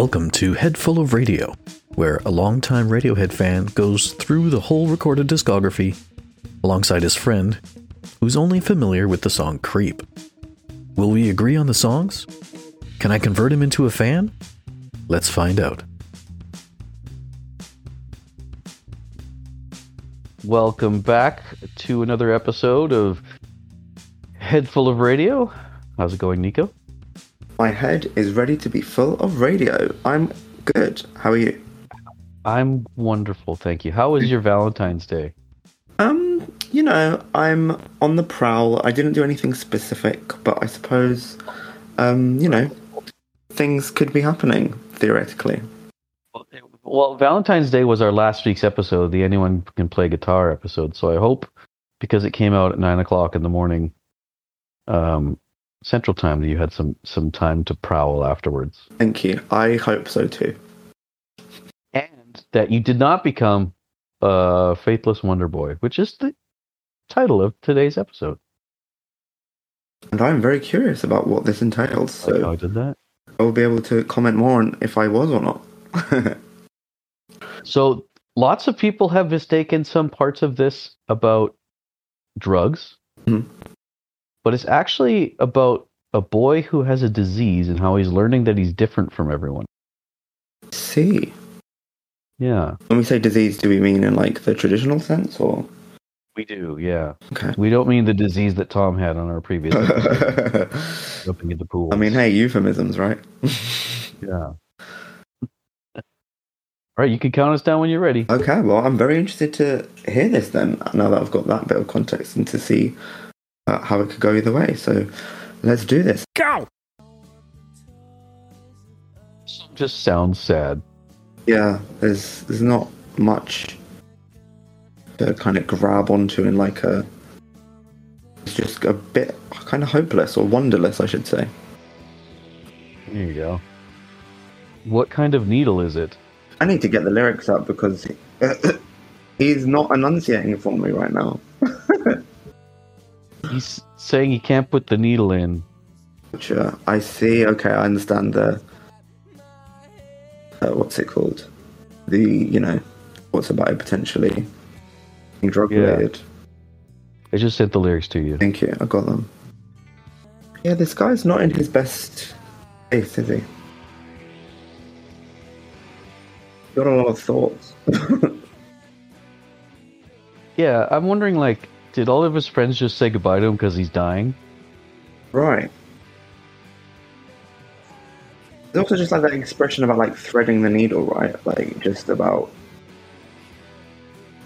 Welcome to Head Full of Radio, where a longtime Radiohead fan goes through the whole recorded discography alongside his friend, who's only familiar with the song Creep. Will we agree on the songs? Can I convert him into a fan? Let's find out. Welcome back to another episode of Head Full of Radio. How's it going, Nico? My head is ready to be full of radio. I'm good. How are you? I'm wonderful, thank you. How was your Valentine's Day? Um, you know, I'm on the prowl. I didn't do anything specific, but I suppose, um, you know, things could be happening theoretically. Well, Valentine's Day was our last week's episode, the Anyone Can Play Guitar episode. So I hope, because it came out at nine o'clock in the morning, um, Central Time, that you had some some time to prowl afterwards, Thank you. I hope so too. and that you did not become a faithless wonder boy, which is the title of today's episode. And I'm very curious about what this entails, Like so I did that. I will be able to comment more on if I was or not. So lots of people have mistaken some parts of this about drugs, Mhm. But it's actually about a boy who has a disease and how he's learning that he's different from everyone. See, Yeah, when we say disease, do we mean in like the traditional sense or? we do. Yeah, Okay. we don't mean the disease that Thom had on our previous jumping in the pool. I mean, hey, euphemisms, right? yeah. All right, you can count us down when you're ready. Okay, well, I'm very interested to hear this then, now that I've got that bit of context and to see Uh, how it could go either way. So let's do this. Go! Just sounds sad. Yeah, there's there's not much to kind of grab onto in like a. It's just a bit kind of hopeless or wonderless, I should say. There you go. What kind of needle is it? I need to get the lyrics up because he's not enunciating for me right now. He's saying he can't put the needle in. Sure, I see. Okay, I understand the. Uh, what's it called? The you know, what's about it potentially drug Yeah. related. I just sent the lyrics to you. Thank you. I got them. Yeah, this guy's not in his best face, is he? Got a lot of thoughts. Yeah, I'm wondering, like, did all of his friends just say goodbye to him because he's dying? right. There's also just like that expression about like threading the needle, right? Like just about.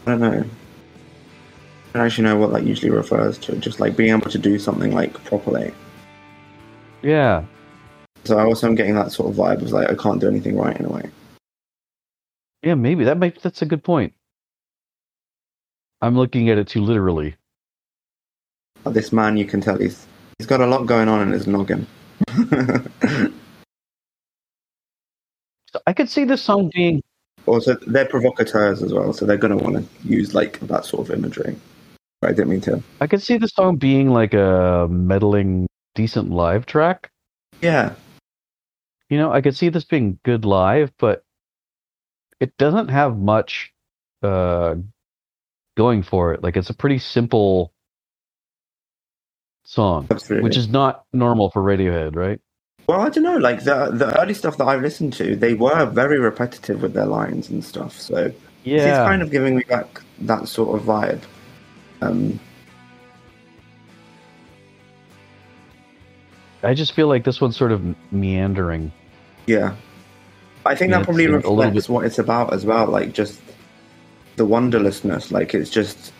I don't know. I don't actually know what that usually refers to. Just like being able to do something like properly. Yeah. So I also am getting that sort of vibe of like I can't do anything right in a way. Yeah, maybe. That might that's a good point. I'm looking at it too literally. But this man, you can tell he's he's got a lot going on in his noggin. So I could see this song being also, they're provocateurs as well, so they're going to want to use like that sort of imagery. I didn't mean to. I could see the song being like a meddling decent live track. Yeah, You know, I could see this being good live, but it doesn't have much uh going for it. Like it's a pretty simple song, absolutely. which is not normal for Radiohead, right? well, I don't know. Like the the early stuff that I've listened to, they were very repetitive with their lines and stuff. So this is Yeah. kind of giving me back that sort of vibe. Um, I just feel like this one's sort of meandering. yeah, I think Yeah, that probably it's a little reflects what it's about as well. Like just the wonderlessness. Like it's just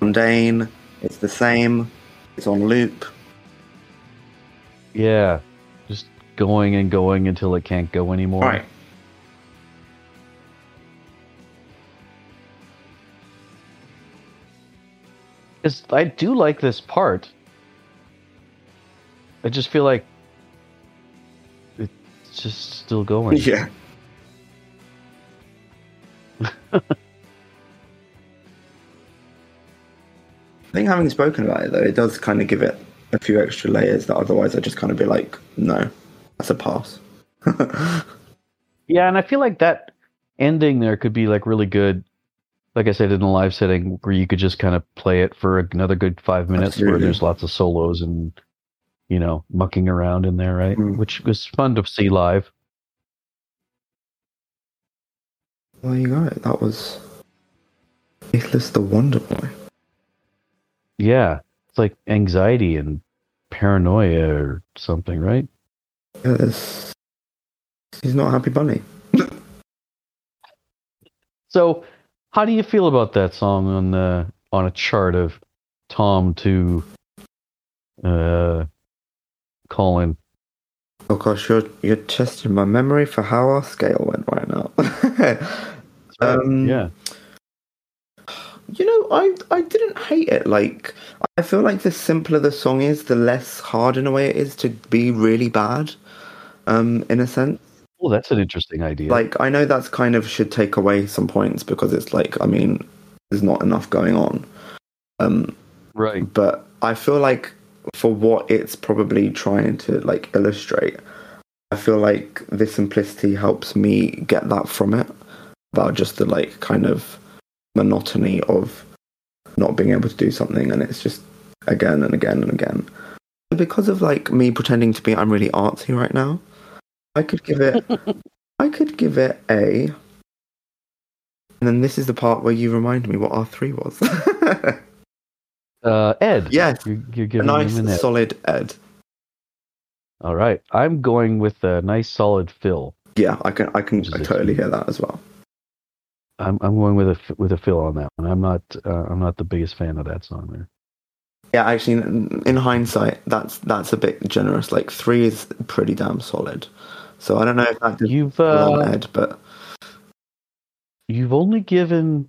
mundane. It's the same. It's on loop. Yeah. Just going and going until it can't go anymore. Right. It's, I do like this part. I just feel like it's just still going. Yeah. think having spoken about it though, it does kind of give it a few extra layers that otherwise I'd just kind of be like, no, that's a pass. Yeah, and I feel like that ending there could be like really good. Like I said, in a live setting where you could just kind of play it for another good five minutes, where there's lots of solos and you know mucking around in there, right? Mm. Which was fun to see live. Well, you go. That was Faithless the Wonder Boy. Yeah, it's like anxiety and paranoia or something, right? Yeah. He's not a happy bunny. So, how do you feel about that song on the on a chart of Thom to uh, Colin? Oh gosh, you're you're testing my memory for how our scale went right now. um, yeah, You know, I I didn't hate it. Like I feel like the simpler the song is, the less hard in a way it is to be really bad. Um, in a sense. well, that's an interesting idea. Like I know that's kind of should take away some points because it's like I mean, there's not enough going on. Um, right? but I feel like for what it's probably trying to like illustrate, I feel like the simplicity helps me get that from it about just the like kind of monotony of not being able to do something and it's just again and again and again. Because of like me pretending to be I'm really artsy right now, I could give it I could give it a and then this is the part where you remind me what R three was. Uh, Ed, yes, you're, you're a nice him an solid Ed. All right, I'm going with a nice solid Phil. Yeah, I can I can Which is I a totally hear that as well. I'm I'm going with a with a Phil on that one. I'm not uh, I'm not the biggest fan of that song there. Yeah, actually, in, in hindsight, that's that's a bit generous. Like three is pretty damn solid. So I don't know if that You've uh, Ed, but you've only given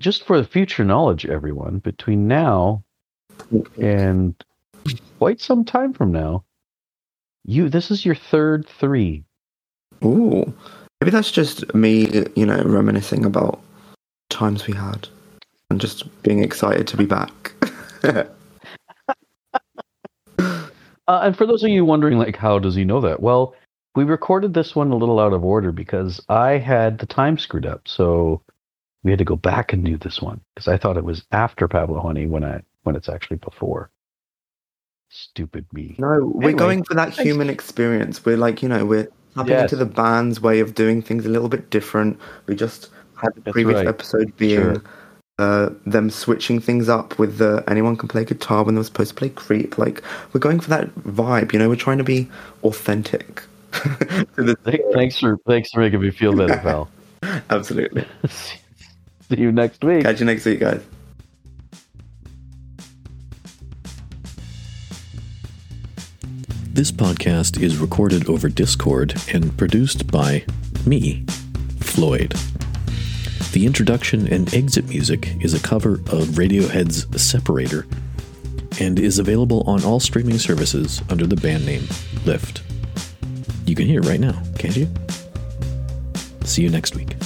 just for the future knowledge, everyone between now and quite some time from now. You this is your third three. ooh, maybe that's just me, you know, reminiscing about times we had and just being excited to be back. Uh, and for those of you wondering, like, how does he know that? Well, we recorded this one a little out of order because I had the time screwed up, so we had to go back and do this one because I thought it was after Pablo Honey when I when it's actually before. Stupid me. no, we're Anyway, going for that human experience. We're like, you know, we're tapping Yes. into the band's way of doing things a little bit different. We just had the That's previous right. episode being Sure. uh, them switching things up with the anyone can play guitar when they were supposed to play creep. Like we're going for that vibe, you know. We're trying to be authentic. to the Thanks for thanks for making me feel better, pal. absolutely. See you next week. Catch you next week, guys. This podcast is recorded over Discord and produced by me, Floyd. The introduction and exit music is a cover of Radiohead's Separator and is available on all streaming services under the band name Lift. You can hear it right now, can't you? See you next week.